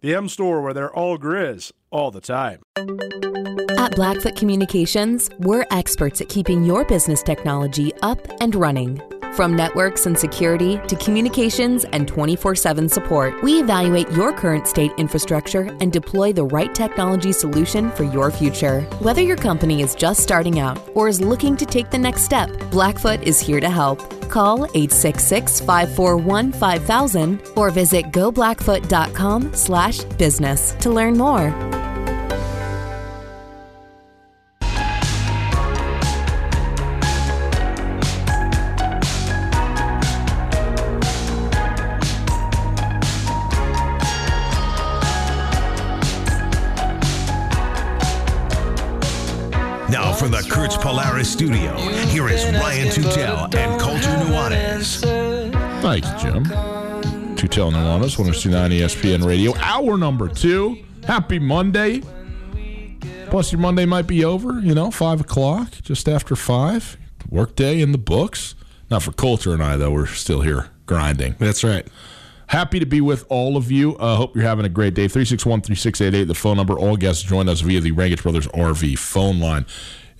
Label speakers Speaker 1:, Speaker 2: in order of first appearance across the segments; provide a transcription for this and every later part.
Speaker 1: The M Store, where they're all Grizz all the time.
Speaker 2: At Blackfoot Communications, we're experts at keeping your business technology up and running. From networks and security to communications and 24 7 support, we evaluate your current state infrastructure and deploy the right technology solution for your future. Whether your company is just starting out or is looking to take the next step, Blackfoot is here to help. Call 866 541 5000 or visit goblackfoot.com slash business to learn more.
Speaker 3: Now from the Kurtz Polaris studio, here is Ryan Tutel and.
Speaker 4: Thanks, Jim. Tutel Nuanez, 1029 ESPN Radio. Hour number two. Happy Monday. Plus, your Monday might be over, you know, 5 o'clock, just after 5. Workday in the books. Not for Colter and I, though. We're still here grinding.
Speaker 5: That's right.
Speaker 4: Happy to be with all of you. uh, hope you're having a great day. 361 3688, the phone number. All guests join us via the Rangitsch Brothers RV phone line.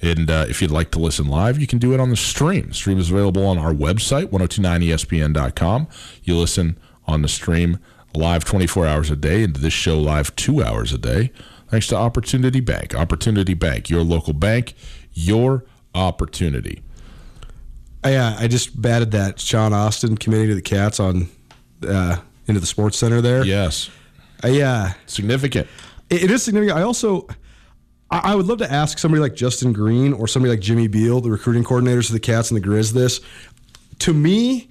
Speaker 4: And uh, if you'd like to listen live, you can do it on the stream. The stream is available on our website, 1029ESPN.com. You listen on the stream live 24 hours a day, and this show live two hours a day, thanks to Opportunity Bank. Opportunity Bank, your local bank, your opportunity.
Speaker 5: I, uh, I just batted that Sean Austin committing to the Cats on uh, into the Sports Center there.
Speaker 4: Yes,
Speaker 5: Yeah. uh,
Speaker 4: significant.
Speaker 5: it, it is significant. I also I, I would love to ask somebody like Justin Green or somebody like Jimmy Beal, the recruiting coordinators of the Cats and the Grizz. This to me,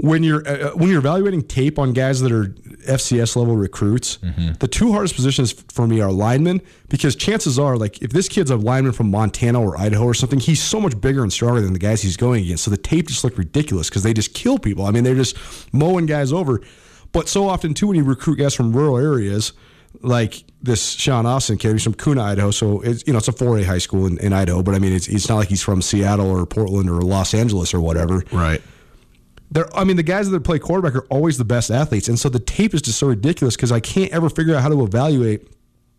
Speaker 5: when you're uh, when you're evaluating tape on guys that are FCS level recruits, the two hardest positions for me are linemen because chances are, like if this kid's a lineman from Montana or Idaho or something, he's so much bigger and stronger than the guys he's going against. So the tape just look ridiculous because they just kill people. I mean, they're just mowing guys over. But so often too, when you recruit guys from rural areas, like this Sean Austin kid, he's from Kuna, Idaho. So it's you know it's a 4A high school in, in Idaho, but I mean it's it's not like he's from Seattle or Portland or Los Angeles or whatever
Speaker 4: Right.
Speaker 5: they're I mean the guys that play quarterback are always the best athletes, and so the tape is just so ridiculous because I can't ever figure out how to evaluate.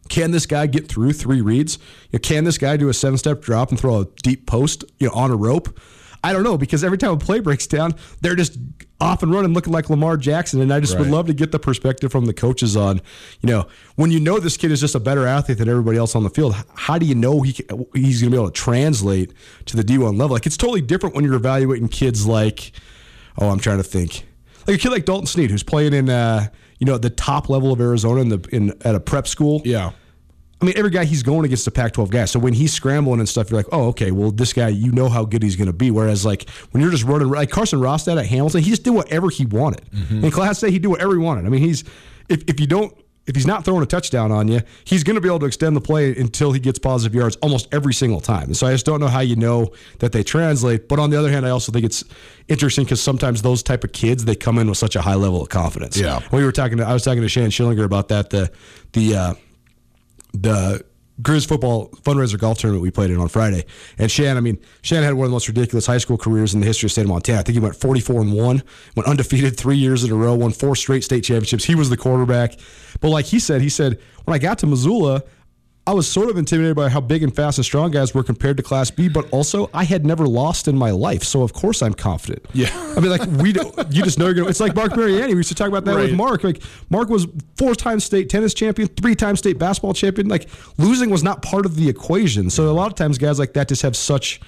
Speaker 5: Can this guy get through three reads? You know, can this guy do a seven step drop and throw a deep post you know on a rope? I don't know because every time a play breaks down, they're just off and running looking like Lamar Jackson, and I just would love to get the perspective from the coaches on, you know, when you know this kid is just a better athlete than everybody else on the field, how do you know he he's going to be able to translate to the D1 level? Like it's totally different when you're evaluating kids like oh, I'm trying to think. Like a kid like Dalton Sneed, who's playing in, uh, you know, the top level of Arizona in the in at a prep school.
Speaker 4: Yeah.
Speaker 5: I mean, every guy he's going against the Pac-12 guy. So when he's scrambling and stuff, you're like, oh, okay, well, this guy, you know how good he's going to be. Whereas like when you're just running, like Carson Rostad at Hamilton, he just did whatever he wanted. In Class A, he did whatever he wanted. I mean, he's if if you don't. If he's not throwing a touchdown on you, he's going to be able to extend the play until he gets positive yards almost every single time. And so I just don't know how you know that they translate. But on the other hand, I also think it's interesting because sometimes those type of kids they come in with such a high level of confidence.
Speaker 4: Yeah.
Speaker 5: we were talking. To, I was talking to Shannon Schillinger about that. The the uh, the Grizz football fundraiser golf tournament we played in on Friday. And Shan, I mean, Shan had one of the most ridiculous high school careers in the history of the state of Montana. I think he went 44 and 1, went undefeated three years in a row, won four straight state championships. He was the quarterback. But like he said, he said, when I got to Missoula, I was sort of intimidated by how big and fast and strong guys were compared to Class B, but also I had never lost in my life, so of course I'm confident.
Speaker 4: Yeah.
Speaker 5: I mean, like we, don't, you just know you're gonna. It's like Mark Mariani. We used to talk about that
Speaker 4: Right.
Speaker 5: with Mark. Like Mark was four-time state tennis champion, three-time state basketball champion. Like losing was not part of the equation. So a lot of times guys like that just have such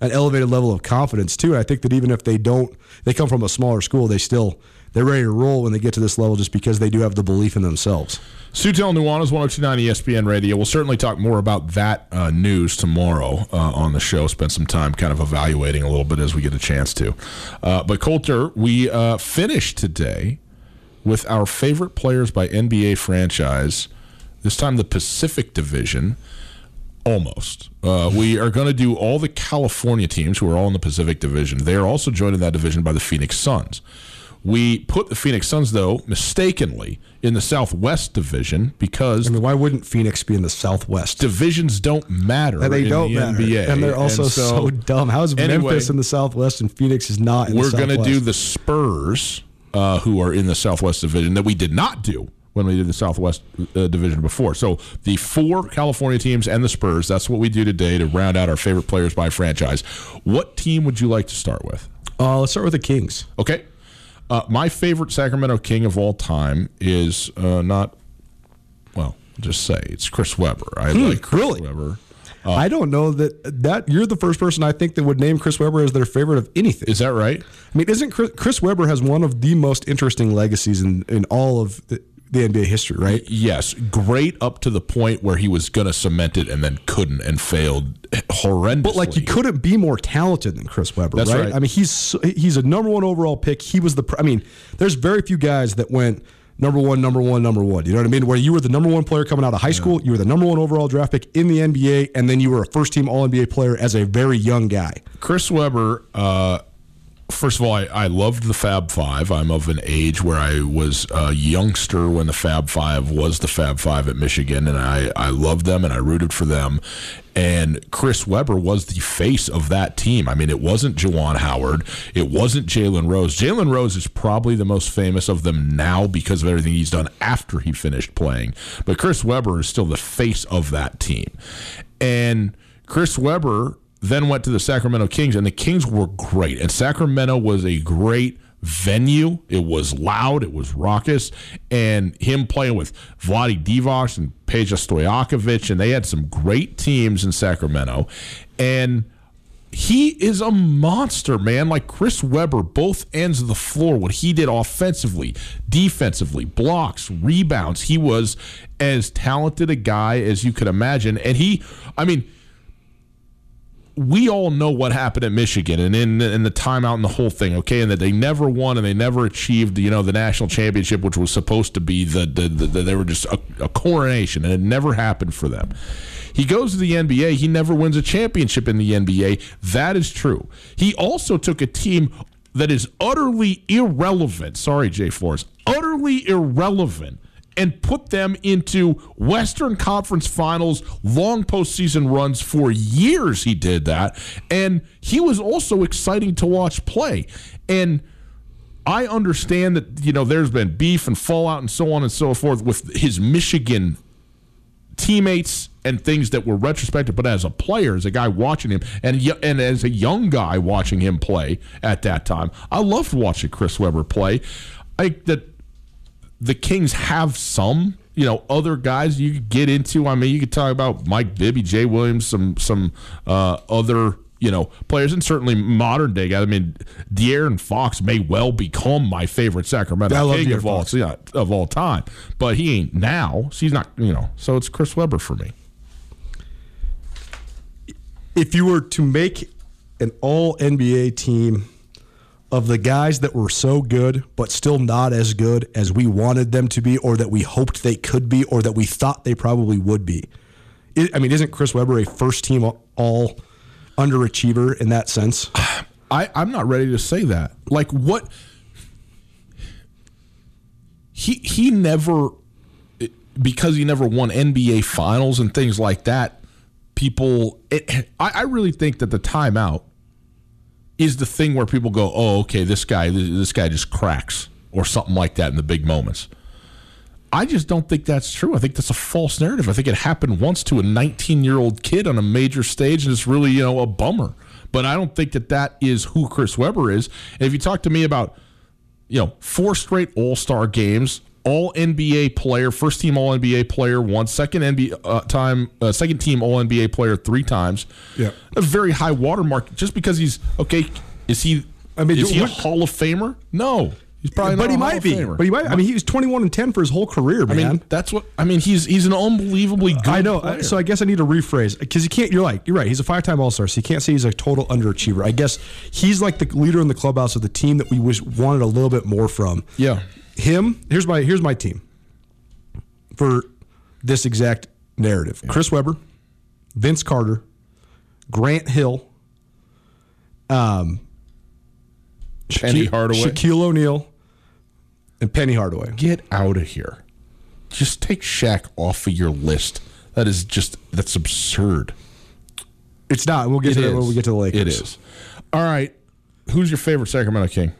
Speaker 5: an elevated level of confidence too. And I think that even if they don't, they come from a smaller school, they still they're ready to roll when they get to this level just because they do have the belief in themselves.
Speaker 4: Tutel Nuanez, 1029 ESPN Radio. We'll certainly talk more about that uh, news tomorrow uh, on the show. Spend some time kind of evaluating a little bit as we get a chance to. Uh, but Colter, we uh, finished today with our favorite players by NBA franchise. This time, the Pacific Division. Almost. Uh, we are going to do all the California teams who are all in the Pacific Division. They are also joined in that division by the Phoenix Suns. We put the Phoenix Suns, though, mistakenly in the Southwest Division because
Speaker 5: I mean, why wouldn't Phoenix be in the Southwest?
Speaker 4: divisions don't matter
Speaker 5: And they
Speaker 4: in
Speaker 5: don't
Speaker 4: the
Speaker 5: matter.
Speaker 4: NBA.
Speaker 5: and they're also so, dumb. How is
Speaker 4: Anyway,
Speaker 5: Memphis in the Southwest and Phoenix is not? In
Speaker 4: we're going to do the Spurs, uh, who are in the Southwest Division, that we did not do when we did the Southwest uh, Division before. So the four California teams and the Spurs, that's what we do today to round out our favorite players by franchise. What team would you like to start with?
Speaker 5: Uh, let's start with the Kings.
Speaker 4: Okay. Uh, my favorite Sacramento King of all time is uh, not, well, just say it's Chris Webber. I like Chris
Speaker 5: really?
Speaker 4: Webber.
Speaker 5: I don't know that that you're the first person I think that would name Chris Webber as their favorite of anything.
Speaker 4: Is that right?
Speaker 5: I mean, isn't Chris, Chris Webber has one of the most interesting legacies in, in all of the, the NBA history, right?
Speaker 4: Yes, great up to the point where he was going to cement it and then couldn't and failed horrendously.
Speaker 5: But like you couldn't be more talented than Chris Webber, right?
Speaker 4: right.
Speaker 5: I mean, he's he's a number one overall pick. He was the. I mean, there's very few guys that went number one, number one, number one. You know what I mean? Where you were the number one player coming out of high school, you were the number one overall draft pick in the NBA, and then you were a first team All NBA player as a very young guy.
Speaker 4: Chris Webber, uh, first of all, I, I loved the Fab Five. I'm of an age where I was a youngster when the Fab Five was the Fab Five at Michigan, and I, I loved them and I rooted for them. And Chris Webber was the face of that team. I mean, it wasn't Juwan Howard. It wasn't Jalen Rose. Jalen Rose is probably the most famous of them now because of everything he's done after he finished playing. But Chris Webber is still the face of that team. And Chris Webber then went to the Sacramento Kings, and the Kings were great. And Sacramento was a great venue. It was loud, it was raucous, and him playing with Vlade Divac and Peja Stojakovic, and they had some great teams in Sacramento. And he is a monster, man. Like Chris Webber, both ends of the floor, what he did offensively, defensively, blocks, rebounds. He was as talented a guy as you could imagine. And he, I mean, we all know what happened at Michigan and in the timeout and the whole thing, okay, and that they never won and they never achieved, you know, the national championship, which was supposed to be the the, the, the they were just a, a coronation, and it never happened for them. He goes to the NBA. He never wins a championship in the NBA. That is true. He also took a team that is utterly irrelevant. Sorry, Jay Flores, utterly irrelevant and put them into Western Conference finals, long postseason runs for years. He did that. And he was also exciting to watch play. And I understand that, you know, there's been beef and fallout and so on and so forth with his Michigan teammates and things that were retrospective, but as a player, as a guy watching him, and and as a young guy watching him play at that time, I loved watching Chris Webber play. I that the Kings have some, you know, other guys you could get into. I mean, you could talk about Mike Bibby, Jay Williams, some some uh, other you know players, and certainly modern day guys. I mean, De'Aaron Fox may well become my favorite Sacramento
Speaker 5: I
Speaker 4: King of all yeah, of all time, but he ain't now. So he's not, you know. So it's Chris Webber for me.
Speaker 5: if you were to make an all NBA team of the guys that were so good but still not as good as we wanted them to be or that we hoped they could be or that we thought they probably would be. I mean, isn't Chris Webber a first team all underachiever in that sense?
Speaker 4: I, I'm not ready to say that. Like what he he never because he never won NBA finals and things like that, people, it, I, I really think that the timeout is the thing where people go, oh, okay, this guy, this guy just cracks or something like that in the big moments. I just don't think that's true. I think that's a false narrative. I think it happened once to a 19 year old kid on a major stage, and it's really you know a bummer. But I don't think that that is who Chris Webber is. And if you talk to me about you know four straight All Star games, All NBA player, first team All NBA player once, second NBA uh, time, uh, second team All NBA player three times,
Speaker 5: Yeah.
Speaker 4: a very high watermark. Just because he's okay, is he?
Speaker 5: I mean,
Speaker 4: is he a Hall of Famer? No, he's probably
Speaker 5: but
Speaker 4: not
Speaker 5: he
Speaker 4: a Hall
Speaker 5: might
Speaker 4: of
Speaker 5: be.
Speaker 4: Famer.
Speaker 5: But he might. I mean, he was 21 and 10 for his whole career,
Speaker 4: I
Speaker 5: man.
Speaker 4: mean, that's what I mean. He's he's an unbelievably good.
Speaker 5: I know.
Speaker 4: player.
Speaker 5: So I guess I need to rephrase because you can't. You're like you're right. He's a five time All Star, so you can't say he's a total underachiever. I guess he's like the leader in the clubhouse of the team that we wish wanted a little bit more from.
Speaker 4: yeah,
Speaker 5: Him. Here's my here's my team for this exact narrative: Chris Webber, Vince Carter, Grant Hill, um,
Speaker 4: Penny
Speaker 5: Shaquille-
Speaker 4: Hardaway.
Speaker 5: Shaquille O'Neal, and Penny Hardaway.
Speaker 4: get out of here. Just take Shaq off of your list. That is just that's absurd.
Speaker 5: It's not. We'll get
Speaker 4: It
Speaker 5: to that when we get to the Lakers.
Speaker 4: It is. All right. Who's your favorite Sacramento King?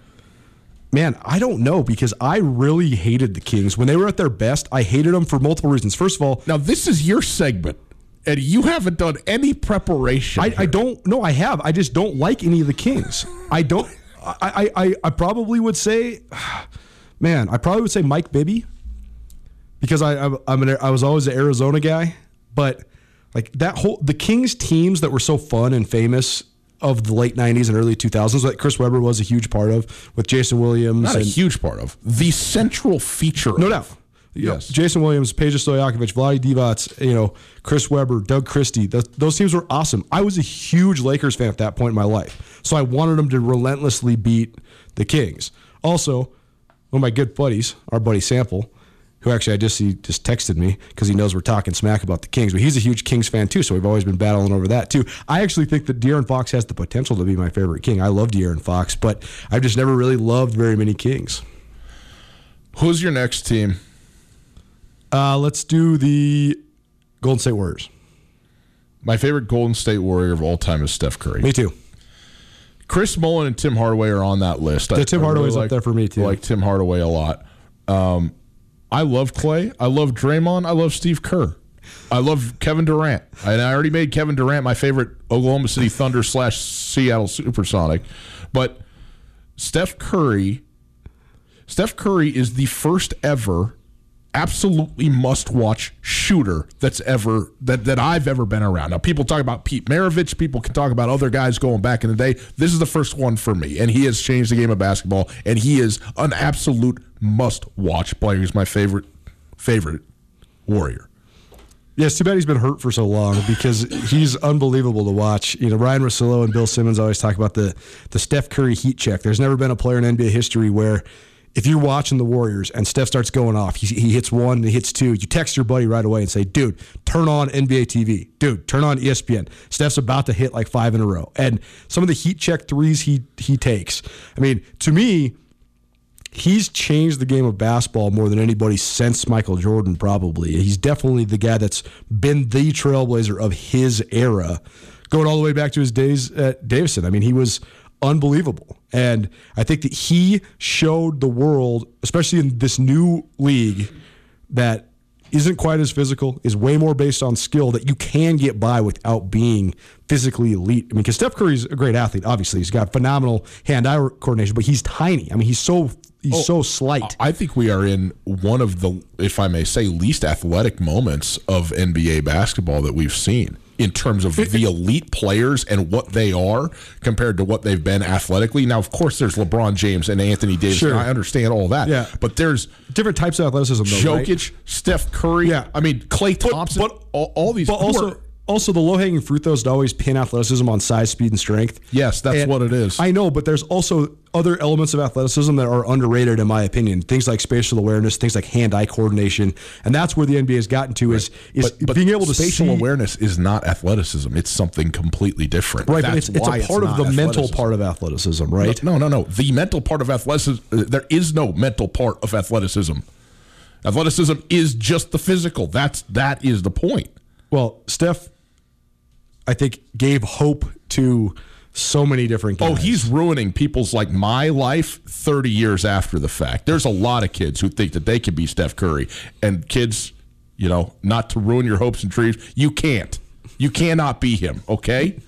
Speaker 5: Man, I don't know because I really hated the Kings when they were at their best. I hated them for multiple reasons. First of all,
Speaker 4: Now this is your segment, and you haven't done any preparation.
Speaker 5: I, I don't. No, I have. I just don't like any of the Kings. I don't. I, I, I, probably would say, man, I probably would say Mike Bibby because I, I'm, I'm an, I was always an Arizona guy, but like that whole the Kings teams that were so fun and famous of the late '90s and early 2000s that Chris Webber was a huge part of with Jason Williams.
Speaker 4: not a
Speaker 5: and,
Speaker 4: huge part of the central feature.
Speaker 5: No doubt. You know,
Speaker 4: Yes.
Speaker 5: Jason Williams, Peja Stojakovic, Vlade Divac, you know, Chris Webber, Doug Christie. Th- those teams were awesome. I was a huge Lakers fan at that point in my life. So I wanted them to relentlessly beat the Kings. Also, one of my good buddies, our buddy Sample, who actually I just he just texted me because he knows we're talking smack about the Kings, but he's a huge Kings fan too. So we've always been battling over that too. I actually think that De'Aaron Fox has the potential to be my favorite King. I love De'Aaron Fox, but I've just never really loved very many Kings.
Speaker 4: Who's your next team?
Speaker 5: Uh, let's do the Golden State Warriors.
Speaker 4: My favorite Golden State Warrior of all time is Steph Curry.
Speaker 5: Me too.
Speaker 4: Chris Mullin and Tim Hardaway are on that list.
Speaker 5: Yeah, Tim Hardaway's up there for me, too.
Speaker 4: I like Tim Hardaway a lot. Um, I love Klay. I love Draymond. I love Steve Kerr. I love Kevin Durant. And I already made Kevin Durant my favorite Oklahoma City Thunder slash Seattle Supersonic. But Steph Curry, Steph Curry is the first ever absolutely must watch shooter that's ever that, that I've ever been around. Now people talk about Pete Maravich, people can talk about other guys going back in the day. This is the first one for me, and he has changed the game of basketball, and he is an absolute must watch player. He's my favorite favorite warrior.
Speaker 5: Yeah, it's too bad he's been hurt for so long because he's unbelievable to watch. You know, Ryan Russillo and Bill Simmons always talk about the the Steph Curry heat check. There's never been a player in NBA history where if you're watching the Warriors and Steph starts going off, he, he hits one he hits two, you text your buddy right away and say, dude, turn on NBA TV. Dude, turn on ESPN. Steph's about to hit like five in a row. And some of the heat check threes he he takes. I mean, to me, he's changed the game of basketball more than anybody since Michael Jordan, probably. He's definitely the guy that's been the trailblazer of his era, going all the way back to his days at Davidson. I mean, he was unbelievable. And I think that he showed the world, especially in this new league, that isn't quite as physical, is way more based on skill that you can get by without being physically elite. I mean, because Steph Curry's a great athlete, obviously. He's got phenomenal hand eye coordination, but he's tiny. I mean, he's so he's oh, so slight.
Speaker 4: I think we are in one of the, if I may say, least athletic moments of NBA basketball that we've seen in terms of the elite players and what they are compared to what they've been athletically. Now, of course, there's LeBron James and Anthony Davis.
Speaker 5: Sure.
Speaker 4: and I understand all that.
Speaker 5: Yeah.
Speaker 4: But there's
Speaker 5: Different types of athleticism, though, right?
Speaker 4: Jokic, Steph Curry.
Speaker 5: Yeah.
Speaker 4: I mean, Klay Thompson.
Speaker 5: but-
Speaker 4: all, all these.
Speaker 5: But also,
Speaker 4: are-
Speaker 5: also the low hanging fruit though is to always pin athleticism on size, speed, and strength.
Speaker 4: Yes, that's
Speaker 5: And
Speaker 4: what it is.
Speaker 5: I know, but there's also other elements of athleticism that are underrated, in my opinion. Things like spatial awareness, things like hand eye coordination, and that's where the NBA has gotten to is is
Speaker 4: but, but
Speaker 5: being able to
Speaker 4: spatial
Speaker 5: see
Speaker 4: awareness is not athleticism. It's something completely different.
Speaker 5: Right, but
Speaker 4: That's
Speaker 5: it's, it's
Speaker 4: why
Speaker 5: a part of the mental part of athleticism, right?
Speaker 4: No, no, no. The mental part of athleticism, uh, there is no mental part of athleticism. Athleticism is just the physical. That's that is the point.
Speaker 5: Well, Steph, I think, gave hope to so many different oh, guys.
Speaker 4: Oh, he's ruining people's like my life 30 years after the fact. There's a lot of kids who think that they can be Steph Curry. And kids, you know, not to ruin your hopes and dreams, you can't. You cannot be him, okay?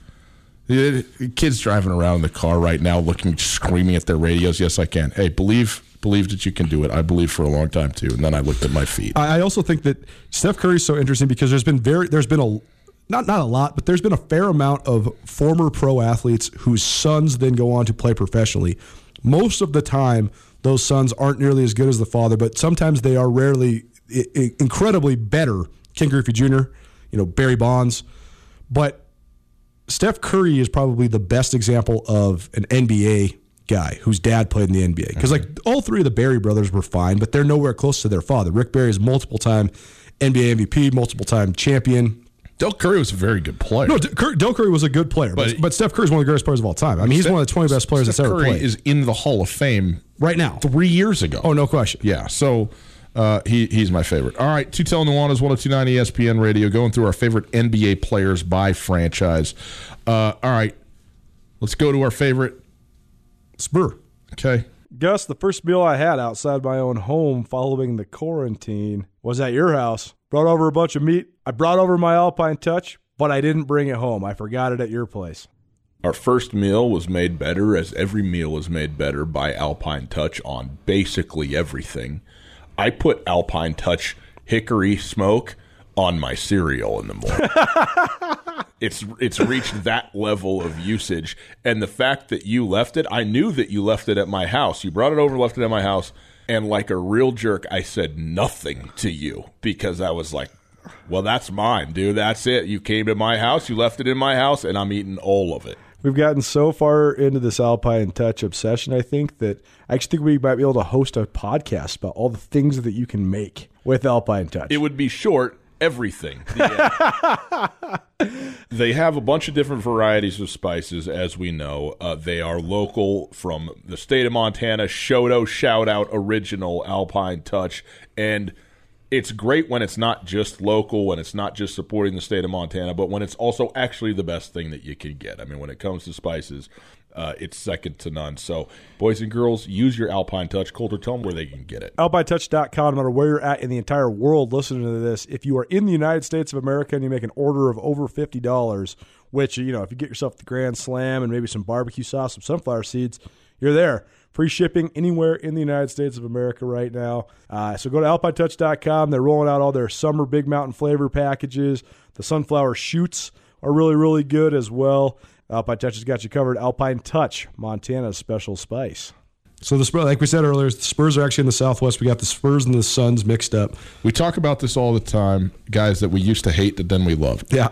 Speaker 4: Kids driving around in the car right now looking screaming at their radios. Yes, I can. Hey, believe believe that you can do it. I believe for a long time too. And then I looked at my feet.
Speaker 5: I I also think that Steph Curry is so interesting because there's been very there's been a not not a lot, but there's been a fair amount of former pro athletes whose sons then go on to play professionally. Most of the time, those sons aren't nearly as good as the father, but sometimes they are rarely i- i- incredibly better. Ken Griffey Jr., you know Barry Bonds, but Steph Curry is probably the best example of an NBA guy whose dad played in the NBA. Because like mm-hmm. all three of the Barry brothers were fine, but they're nowhere close to their father. Rick Barry is multiple time NBA MVP, multiple time champion.
Speaker 4: Del Curry was a very good player.
Speaker 5: No, D- Del Curry was a good player, but,
Speaker 4: But-
Speaker 5: but Steph Curry is one of the greatest players of all time. I mean, he's
Speaker 4: Steph-
Speaker 5: one of the 20 best players
Speaker 4: Steph
Speaker 5: that's ever
Speaker 4: Curry
Speaker 5: played.
Speaker 4: is in the Hall of Fame
Speaker 5: right now.
Speaker 4: three years ago.
Speaker 5: Oh, no question.
Speaker 4: Yeah, so uh, he he's my favorite. All right, Tutel Nuanez, 1029 ESPN Radio, going through our favorite NBA players by franchise. Uh, all right, let's go to our favorite.
Speaker 5: Spur.
Speaker 4: Okay.
Speaker 1: Gus, the first meal I had outside my own home following the quarantine was at your house. Brought over a bunch of meat. I brought over my Alpine Touch, but I didn't bring it home. I forgot it at your place.
Speaker 6: Our first meal was made better, as every meal is made better by Alpine Touch on basically everything. I put Alpine Touch hickory smoke on my cereal in the morning. it's it's reached that level of usage, and the fact that you left it, I knew that you left it at my house. You brought it over, left it at my house, and like a real jerk, I said nothing to you because I was like. Well, that's mine, dude. That's it. You came to my house, you left it in my house, and I'm eating all of it.
Speaker 1: We've gotten so far into this Alpine Touch obsession, I think, that I actually think we might be able to host a podcast about all the things that you can make with Alpine Touch.
Speaker 6: It would be short everything. The, they have a bunch of different varieties of spices, as we know. Uh, they are local from the state of Montana. Shoto shout out original Alpine Touch, and it's great when it's not just local, when it's not just supporting the state of Montana, but when it's also actually the best thing that you can get. I mean, when it comes to spices. Uh, it's second to none. So, boys and girls, use your Alpine Touch. Colter, tell them where they can get it.
Speaker 1: AlpineTouch.com, no matter where you're at in the entire world listening to this, if you are in the United States of America and you make an order of over $50, which, you know, if you get yourself the Grand Slam and maybe some barbecue sauce, some sunflower seeds, you're there. Free shipping anywhere in the United States of America right now. Uh, so go to AlpineTouch.com. They're rolling out all their summer Big Mountain flavor packages. The sunflower shoots are really, really good as well. Alpine Touch has got you covered. Alpine Touch, Montana's special spice.
Speaker 5: So the Spurs, like we said earlier, the Spurs are actually in the Southwest. We got the Spurs and the Suns mixed up.
Speaker 4: We talk about this all the time, guys that we used to hate that then we loved.
Speaker 5: Yeah.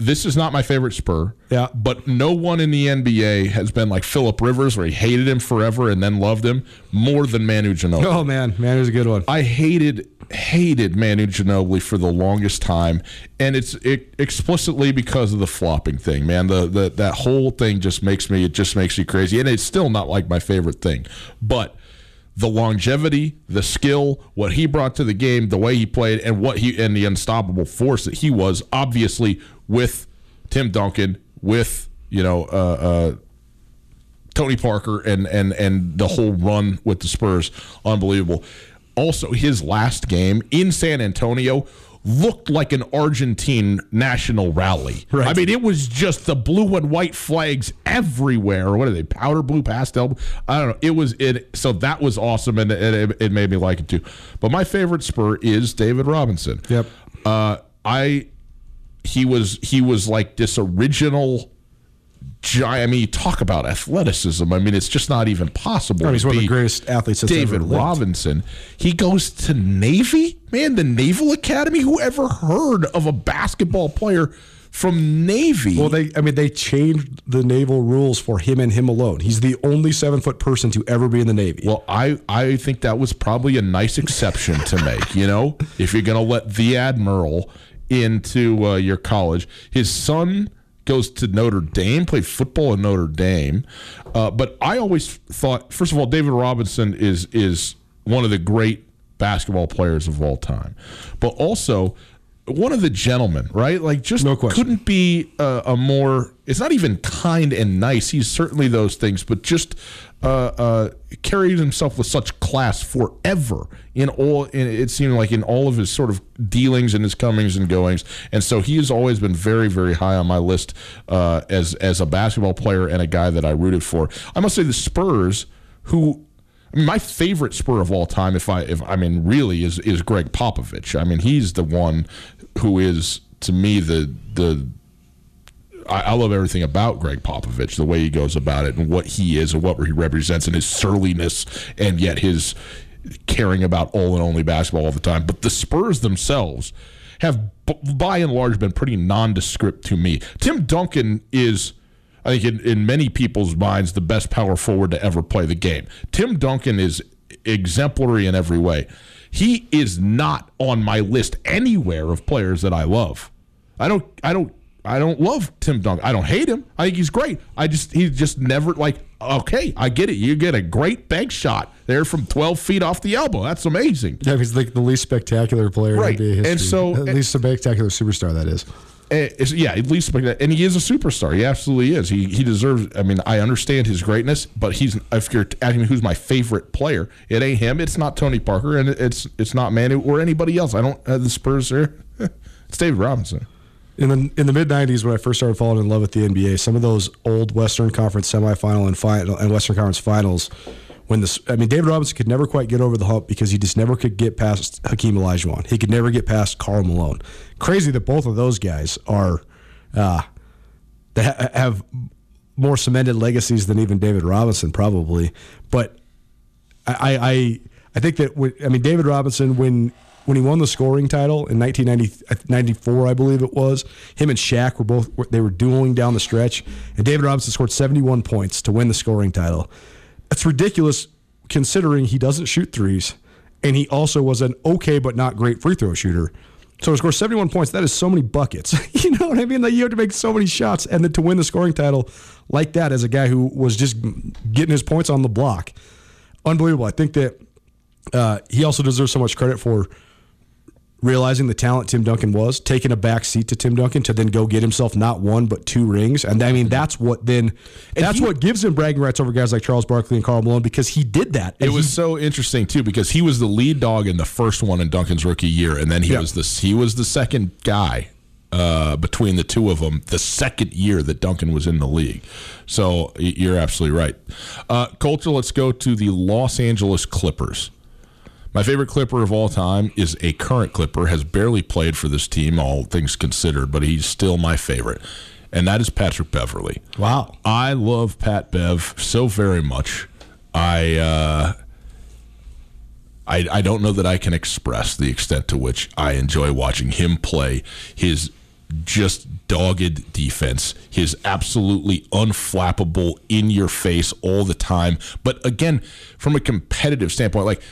Speaker 4: This is not my favorite Spur.
Speaker 5: Yeah.
Speaker 4: But no one in the NBA has been like Philip Rivers, where he hated him forever and then loved him more than Manu Ginobili.
Speaker 5: Oh man, man, it was a good one.
Speaker 4: I hated hated Manu Ginobili for the longest time, and it's it, explicitly because of the flopping thing. Man, the, the that whole thing just makes me it just makes me crazy, and it's still not like my favorite thing, but. The longevity, the skill, what he brought to the game, the way he played, and what he and the unstoppable force that he was, obviously with Tim Duncan, with you know uh, uh, Tony Parker and and and the whole run with the Spurs, unbelievable. Also, his last game in San Antonio looked like an Argentine national rally.
Speaker 5: Right.
Speaker 4: I mean, it was just the blue and white flags everywhere. What are they? Powder blue, pastel? I don't know. It was it. So that was awesome, and it, it made me like it too. But my favorite Spur is David Robinson.
Speaker 5: Yep.
Speaker 4: Uh, I he was he was like this original. I mean, you talk about athleticism. I mean, it's just not even possible.
Speaker 5: Oh, he's one of the greatest athletes
Speaker 4: David. Robinson. He goes to Navy, man. The Naval Academy. Who ever heard of a basketball player from Navy?
Speaker 5: Well, they, I mean, they changed the naval rules for him and him alone. He's the only seven foot person to ever be in the Navy.
Speaker 4: Well, I, I think that was probably a nice exception to make. You know, if you're going to let the admiral into uh, your college, his son goes to Notre Dame, played football in Notre Dame. Uh, but I always thought, first of all, David Robinson is is one of the great basketball players of all time, but also one of the gentlemen, right? Like, just
Speaker 5: No
Speaker 4: couldn't be a, a more. It's not even kind and nice. He's certainly those things, but just uh, uh, carried himself with such class forever in all. In, it seemed like in all of his sort of dealings and his comings and goings, and so he has always been very, very high on my list uh, as as a basketball player and a guy that I rooted for. I must say the Spurs, who I mean, my favorite Spur of all time, if I, if I mean, really, is is Gregg Popovich. I mean, he's the one who is to me the the. I, I love everything about Gregg Popovich, the way he goes about it, and what he is, and what he represents, and his surliness, and yet his caring about all and only basketball all the time. But the Spurs themselves have, by and large, been pretty nondescript to me. Tim Duncan is. I think in, in many people's minds, the best power forward to ever play the game. Tim Duncan is exemplary in every way. He is not on my list anywhere of players that I love. I don't I don't I don't love Tim Duncan. I don't hate him. I think he's great. I just he's just never like okay, I get it. You get a great bank shot there from 12 feet off the elbow. That's amazing.
Speaker 5: Yeah, he's like the least spectacular player
Speaker 4: Right.
Speaker 5: in NBA history.
Speaker 4: And so-
Speaker 5: at least spectacular superstar that is.
Speaker 4: Eh, yeah, at least, and he is a superstar. He absolutely is. He he deserves. I mean, I understand his greatness, but he's. If you're asking me who's my favorite player, it ain't him. It's not Tony Parker, and it's it's not Manu or anybody else. I don't. Uh, the Spurs are. it's David Robinson.
Speaker 5: In the in the mid '90s, when I first started falling in love with the NBA, some of those old Western Conference semifinal and final and Western Conference finals, when this, I mean, David Robinson could never quite get over the hump because he just never could get past Hakeem Olajuwon. He could never get past Karl Malone. Crazy that both of those guys are, uh, ha- have more cemented legacies than even David Robinson probably. But I I I think that when, I mean David Robinson when when he won the scoring title in 1994 I believe it was him and Shaq were both they were dueling down the stretch and David Robinson scored 71 points to win the scoring title. That's ridiculous considering he doesn't shoot threes and he also was an okay but not great free throw shooter. So to score 71 points, that is so many buckets. you know what I mean? Like you have to make so many shots and then to win the scoring title like that as a guy who was just getting his points on the block unbelievable. I think that uh, he also deserves so much credit for realizing the talent Tim Duncan was, taking a back seat to Tim Duncan to then go get himself not one but two rings. And I mean, that's what then that's
Speaker 4: he-
Speaker 5: what gives him bragging rights over guys like Charles Barkley and Karl Malone because he did that.
Speaker 4: It was
Speaker 5: he-
Speaker 4: so interesting too because he was the lead dog in the first one in Duncan's rookie year, and then he
Speaker 5: Yeah.
Speaker 4: was the he was the second guy uh, between the two of them the second year that Duncan was in the league. So you're absolutely right. Uh, Colter, let's go to the Los Angeles Clippers. My favorite Clipper of all time is a current Clipper, has barely played for this team, all things considered, but he's still my favorite, and that is Patrick Beverley.
Speaker 5: wow.
Speaker 4: I love Pat Bev so very much. I uh, I I don't know that I can express the extent to which I enjoy watching him play his just dogged defense, his absolutely unflappable in your face all the time. But again, from a competitive standpoint, like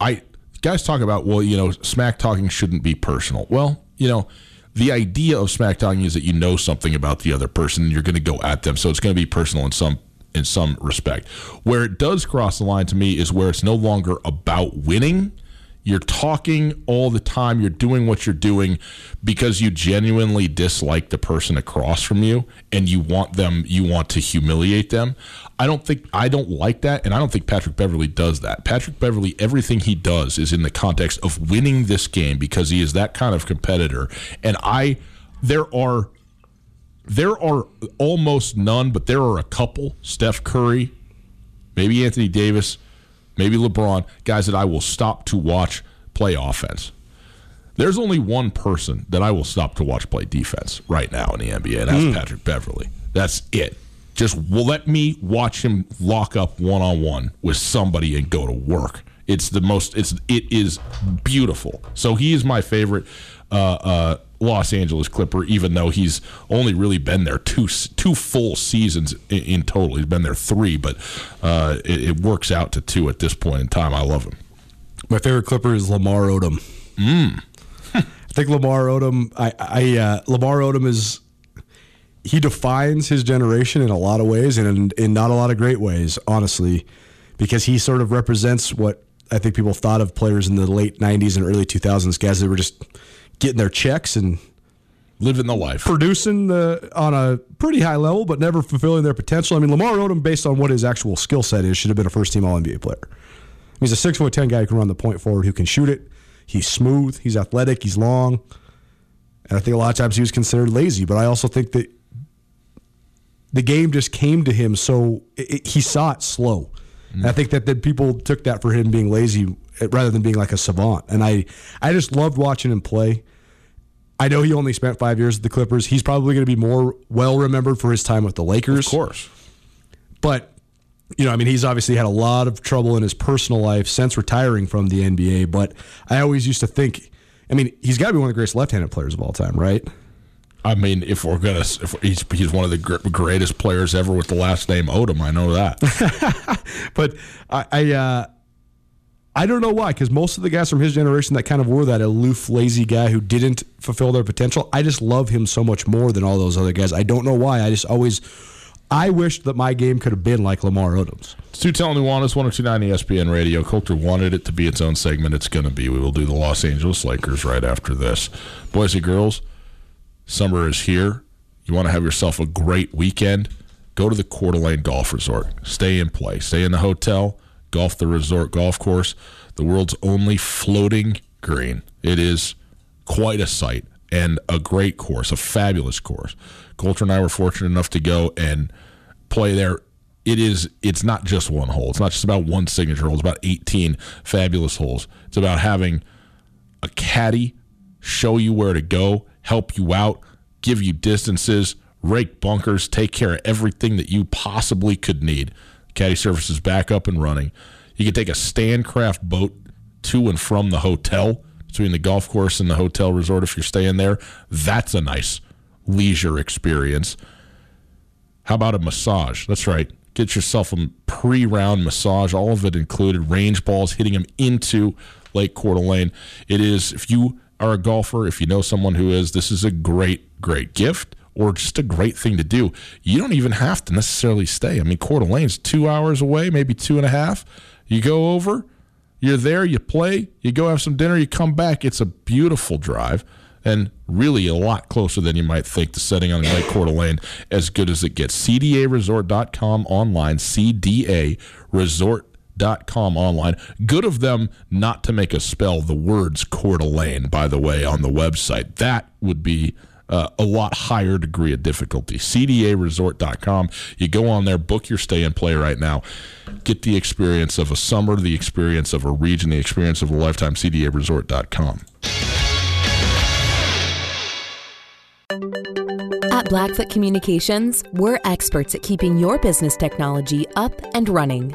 Speaker 4: I guys talk about, well, you know, smack talking shouldn't be personal. Well, you know, the idea of smack talking is that you know something about the other person and you're going to go at them, so it's going to be personal in some in some respect. Where it does cross the line to me is where it's no longer about winning. You're talking all the time. You're doing what you're doing because you genuinely dislike the person across from you and you want them, you want to humiliate them. I don't think, I don't like that. And I don't think Patrick Beverley does that. Patrick Beverley, everything he does is in the context of winning this game because he is that kind of competitor. And I, there are, there are almost none, but there are a couple. Steph Curry, maybe Anthony Davis, maybe LeBron, guys that I will stop to watch play offense. There's only one person that I will stop to watch play defense right now in the NBA, and that's hmm. Patrick Beverley. That's it. Just let me watch him lock up one on one with somebody and go to work. It's the most. It's it is beautiful. So he is my favorite uh, uh, Los Angeles Clipper, even though he's only really been there two two full seasons in, in total. He's been there three, but uh, it, it works out to two at this point in time. I love him.
Speaker 5: My favorite Clipper is Lamar Odom. I think Lamar Odom. I, I uh, Lamar Odom is he defines his generation in a lot of ways, and in, in not a lot of great ways, honestly, because he sort of represents what I think people thought of players in the late '90s and early 2000s, guys that were just getting their checks and
Speaker 4: living the life.
Speaker 5: producing the on a pretty high level, but never fulfilling their potential. I mean, Lamar Odom, based on what his actual skill set is, should have been a first team All NBA player. He's a six foot ten guy who can run the point forward, who can shoot it. He's smooth. He's athletic. He's long. And I think a lot of times he was considered lazy, but I also think that the game just came to him so it, it- he saw it slow. And I mm. think that, that people took that for him being lazy rather than being like a savant. And I, I just loved watching him play. I know he only spent five years at the Clippers. He's probably going to be more well remembered for his time with the Lakers.
Speaker 4: Of course.
Speaker 5: But, you know, I mean, he's obviously had a lot of trouble in his personal life since retiring from the NBA. But I always used to think, I mean, he's got to be one of the greatest left handed players of all time, right?
Speaker 4: I mean, if we're gonna, if he's he's one of the greatest players ever with the last name Odom. I know that.
Speaker 5: But I, I, uh, I don't know why, because most of the guys from his generation that kind of were that aloof, lazy guy who didn't fulfill their potential, I just love him so much more than all those other guys. I don't know why. I just always, I wished that my game could have been like Lamar Odom's.
Speaker 4: Stu telling Nuanez, 1029 ESPN Radio. Colter wanted it to be its own segment. It's going to be. We will do the Los Angeles Lakers right after this. Boys and girls, summer is here. You want to have yourself a great weekend? Go to the Coeur d'Alene Golf Resort. Stay in play. Stay in the hotel. Golf the resort golf course. The world's only floating green. It is quite a sight and a great course, a fabulous course. Colter and I were fortunate enough to go and play there. It is. It's not just one hole. It's not just about one signature hole. It's about 18 fabulous holes. It's about having a caddy show you where to go, help you out, give you distances, rake bunkers, take care of everything that you possibly could need. Caddy service is back up and running. You can take a Stancraft boat to and from the hotel between the golf course and the hotel resort if you're staying there. That's a nice leisure experience. How about a massage? That's right. Get yourself a pre round massage, all of it included. Range balls hitting them into Lake Coeur d'Alene. It is, if you are a golfer, if you know someone who is, this is a great, great gift or just a great thing to do. You don't even have to necessarily stay. I mean, Coeur d'Alene's two hours away, maybe two and a half. You go over, you're there, you play, you go have some dinner, you come back. It's a beautiful drive and really a lot closer than you might think to setting on Lake Coeur d'Alene, as good as it gets. CDAResort.com online, CDAResort.com online. Good of them not to make us spell the words Coeur d'Alene, by the way, on the website. That would be uh, a lot higher degree of difficulty. CDAResort.com. You go on there, book your stay and play right now. Get the experience of a summer, the experience of a region, the experience of a lifetime. CDAResort.com.
Speaker 2: At Blackfoot Communications, we're experts at keeping your business technology up and running.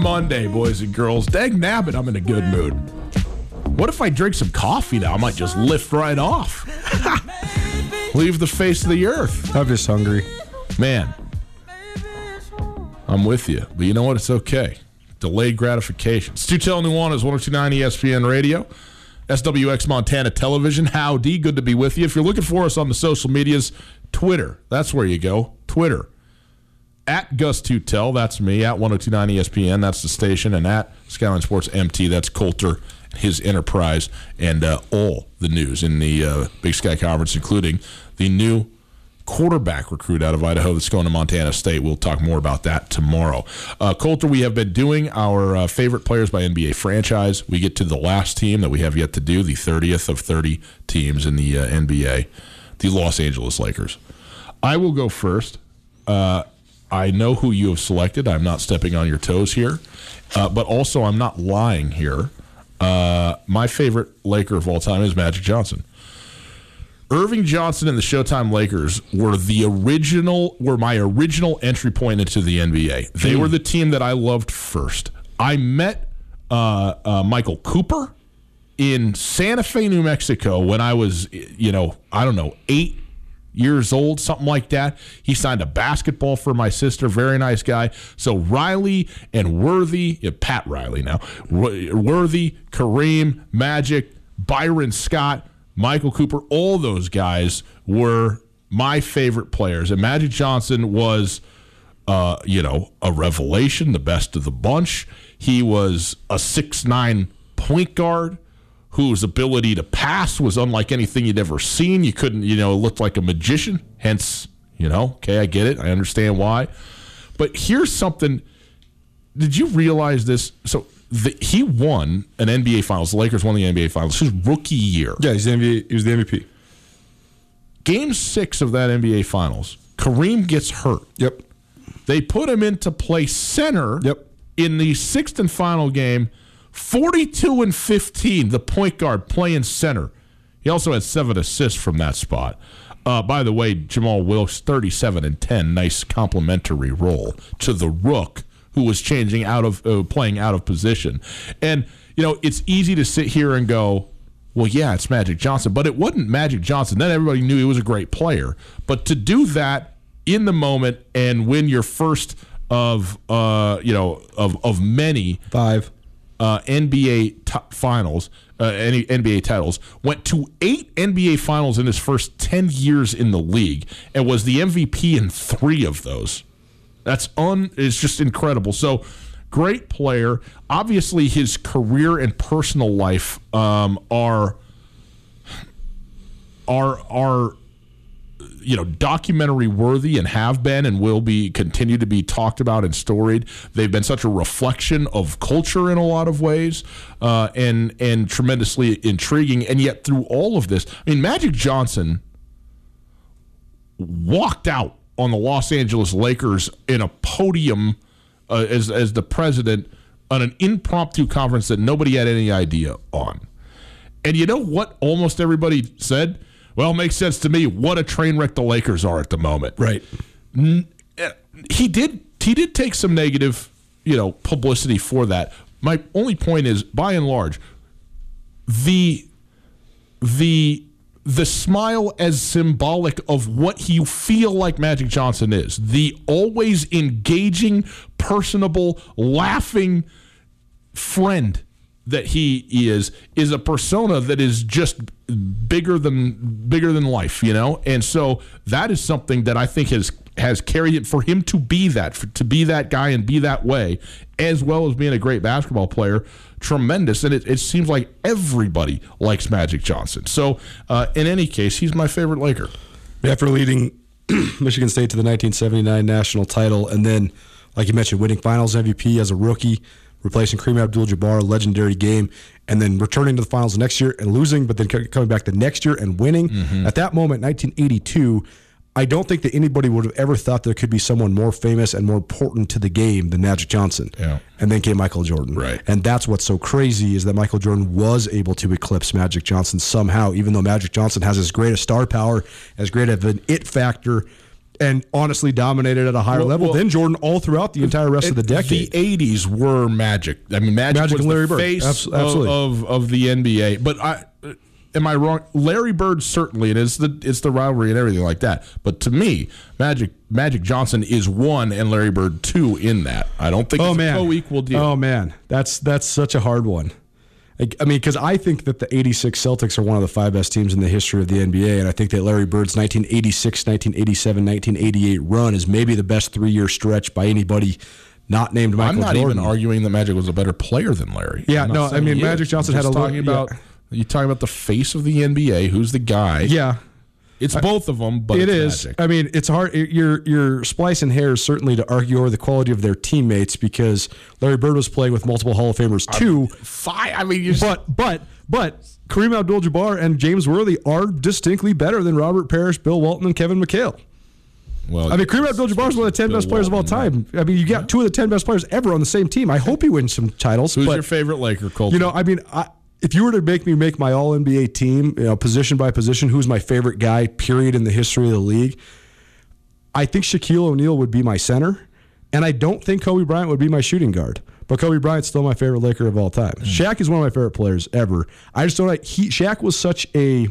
Speaker 4: Monday, boys and girls. Dag nabbit, I'm in a good mood. What if I drink some coffee now? I might just lift right off. Leave the face of the earth.
Speaker 5: I'm just hungry.
Speaker 4: Man, I'm with you. But you know what? It's okay. Delayed gratification. Stu Tell Nuanez, 1029 ESPN Radio. SWX Montana Television. Howdy. Good to be with you. If you're looking for us on the social medias, Twitter. That's where you go. Twitter. At Gus Tutel, that's me. At 1029 ESPN, that's the station. And at Skyline Sports MT, that's Colter, his enterprise, and uh, all the news in the uh, Big Sky Conference, including the new quarterback recruit out of Idaho that's going to Montana State. We'll talk more about that tomorrow. Uh, Colter, we have been doing our uh, favorite players by NBA franchise. We get to the last team that we have yet to do, the 30th of 30 teams in the uh, NBA, the Los Angeles Lakers. I will go first. Uh, I know who you have selected. I'm not stepping on your toes here, uh, but also I'm not lying here. Uh, my favorite Laker of all time is Magic Johnson. Earvin Johnson and the Showtime Lakers were the original, were my original entry point into the NBA. They were the team that I loved first. I met uh, uh, Michael Cooper in Santa Fe, New Mexico, when I was, you know, I don't know, eight years old, something like that. He signed a basketball for my sister. Very nice guy. So Riley and Worthy, yeah, Pat Riley now, Worthy, Kareem, Magic, Byron Scott, Michael Cooper, all those guys were my favorite players. And Magic Johnson was, uh, you know, a revelation, the best of the bunch. He was a six nine point guard whose ability to pass was unlike anything you'd ever seen. You couldn't, you know, it looked like a magician. Hence, you know, okay, I get it. I understand why. But here's something. Did you realize this? So the, he won an NBA Finals. The Lakers won the NBA Finals his rookie year.
Speaker 5: Yeah, he's the MVP. He was the MVP.
Speaker 4: Game six of that NBA Finals, Kareem gets hurt.
Speaker 5: Yep.
Speaker 4: They put him into play center.
Speaker 5: Yep.
Speaker 4: In the sixth and final game, 42 and 15, the point guard playing center. He also had seven assists from that spot. Uh, by the way, Jamal Wilkes, 37 and 10, nice complimentary role to the rook who was changing out of uh, playing out of position. And you know, it's easy to sit here and go, well, yeah, it's Magic Johnson, but it wasn't Magic Johnson. Then everybody knew he was a great player. But to do that in the moment and win your first of uh, you know of of many
Speaker 5: Five.
Speaker 4: Uh, NBA t- finals, uh, NBA titles, went to eight NBA finals in his first 10 years in the league and was the MVP in three of those. That's un, it's just incredible. So, great player. Obviously, his career and personal life um, are are are you know documentary worthy and have been and will be continue to be talked about and storied. They've been such a reflection of culture in a lot of ways uh, and and tremendously intriguing. And yet through all of this i mean magic johnson walked out on the los angeles lakers in a podium uh, as as the president on an impromptu conference that nobody had any idea on. And you know what almost everybody said? Well, it makes sense to me. What a train wreck the Lakers are at the moment.
Speaker 5: Right.
Speaker 4: Eh, he did he did take some negative, you know, publicity for that. My only point is by and large the the the smile as symbolic of what you feel like Magic Johnson is. The always engaging, personable, laughing friend that he is is a persona that is just bigger than bigger than life, you know. And so that is something that I think has has carried it for him to be that for, to be that guy and be that way, as well as being a great basketball player. Tremendous, and it, it seems like everybody likes Magic Johnson. So, uh, in any case, he's my favorite Laker.
Speaker 5: After leading Michigan State to the 1979 national title, and then, like you mentioned, winning Finals MVP as a rookie, replacing Kareem Abdul-Jabbar, legendary game, and then returning to the finals next year and losing, but then coming back the next year and winning. Mm-hmm. At that moment, 1982, I don't think that anybody would have ever thought there could be someone more famous and more important to the game than Magic Johnson.
Speaker 4: Yeah.
Speaker 5: And then came Michael Jordan.
Speaker 4: Right.
Speaker 5: And that's what's so crazy is that Michael Jordan was able to eclipse Magic Johnson somehow, even though Magic Johnson has as great a star power, as great of an it factor, and honestly dominated at a higher
Speaker 4: Well-
Speaker 5: level
Speaker 4: well-
Speaker 5: than Jordan all throughout the entire rest of the decade.
Speaker 4: The '80s were Magic. I mean, Magic,
Speaker 5: Magic
Speaker 4: was
Speaker 5: and Larry
Speaker 4: the
Speaker 5: Bird.
Speaker 4: face
Speaker 5: Abs-
Speaker 4: of-
Speaker 5: absolutely.
Speaker 4: Of, of the NBA. But I, am I wrong? Larry Bird certainly, and it's the it's the rivalry and everything like that. But to me, Magic Magic Johnson is one, and Larry Bird two in that. I don't think
Speaker 5: Oh
Speaker 4: it's
Speaker 5: man,
Speaker 4: co-equal deal.
Speaker 5: Oh man, that's that's such a hard one. I mean, because I think that the '86 Celtics are one of the five best teams in the history of the NBA, and I think that Larry Bird's 1986, 1987, 1988 run is maybe the best three-year stretch by anybody not named Michael
Speaker 4: I'm not
Speaker 5: Jordan.
Speaker 4: even arguing that Magic was a better player than Larry.
Speaker 5: Yeah, no, I mean, Magic. Johnson had a lo-
Speaker 4: talking about.
Speaker 5: yeah.
Speaker 4: You talking about the face of the NBA? Who's the guy?
Speaker 5: Yeah,
Speaker 4: it's uh, both of them, but
Speaker 5: it is.
Speaker 4: Magic.
Speaker 5: I mean, it's hard. You're you're splicing hairs certainly to argue over the quality of their teammates because Larry Bird was playing with multiple Hall of Famers too.
Speaker 4: Five. I mean, you
Speaker 5: But but but Kareem Abdul-Jabbar and James Worthy are distinctly better than Robert Parish, Bill Walton, and Kevin McHale.
Speaker 4: Well,
Speaker 5: I mean, Kareem Abdul-Jabbar is one of the ten
Speaker 4: Bill
Speaker 5: best players of all
Speaker 4: Walton,
Speaker 5: time. I mean, you got two of the ten best players ever on the same team. I hope he wins some titles.
Speaker 4: Who's
Speaker 5: but,
Speaker 4: your favorite Laker, Colter?
Speaker 5: You know, I mean, I, if you were to make me make my All NBA team, you know, position by position, who's my favorite guy? Period in the history of the league. I think Shaquille O'Neal would be my center, and I don't think Kobe Bryant would be my shooting guard. But Kobe Bryant's still my favorite Laker of all time. Mm. Shaq is one of my favorite players ever. I just don't like he Shaq was such a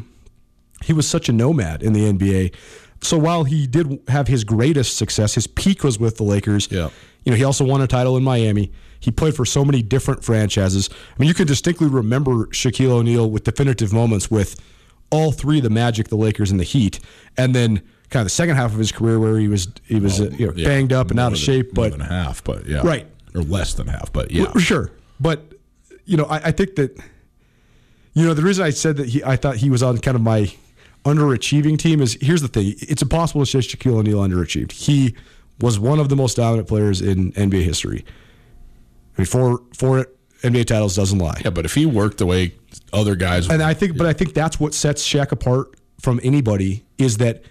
Speaker 5: he was such a nomad in the NBA. So while he did have his greatest success, his peak was with the Lakers.
Speaker 4: Yeah.
Speaker 5: You know, he also won a title in Miami. He played for so many different franchises. I mean, you can distinctly remember Shaquille O'Neal with definitive moments with all three the Magic, the Lakers, and the Heat, and then kind of the second half of his career where he was he was uh, you know,
Speaker 4: Yeah,
Speaker 5: banged up and out of
Speaker 4: than-
Speaker 5: shape,
Speaker 4: more
Speaker 5: but
Speaker 4: than half, but yeah,
Speaker 5: Right.
Speaker 4: or less than half, but yeah.
Speaker 5: well, sure. But you know, I, I think that you know the reason I said that he, I thought he was on kind of my underachieving team is here's the thing: it's impossible to say Shaquille O'Neal underachieved. He was one of the most dominant players in NBA history. I mean, four four NBA titles doesn't lie.
Speaker 4: Yeah, but if he worked the way other guys,
Speaker 5: And I think, but I think that's what sets Shaq apart from anybody is that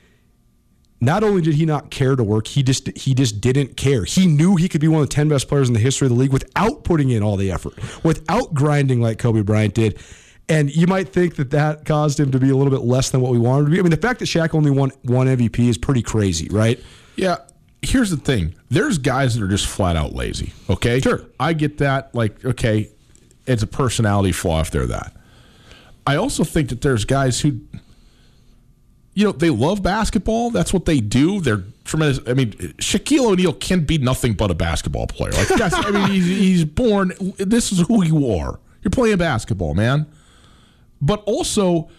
Speaker 5: not only did he not care to work, he just he just didn't care. He knew he could be one of the ten best players in the history of the league without putting in all the effort, without grinding like Kobe Bryant did. And you might think that that caused him to be a little bit less than what we wanted to be. I mean, the fact that Shaq only won one MVP is pretty crazy, right?
Speaker 4: Yeah. Here's the thing. There's guys that are just flat out lazy. Okay.
Speaker 5: Sure.
Speaker 4: I get that. Like, okay, it's a personality flaw if they're that. I also think that there's guys who, you know, they love basketball. That's what they do. They're tremendous. I mean, Shaquille O'Neal can be nothing but a basketball player. Like, that's, I mean, he's, he's born. This is who you are. You're playing basketball, man. But also,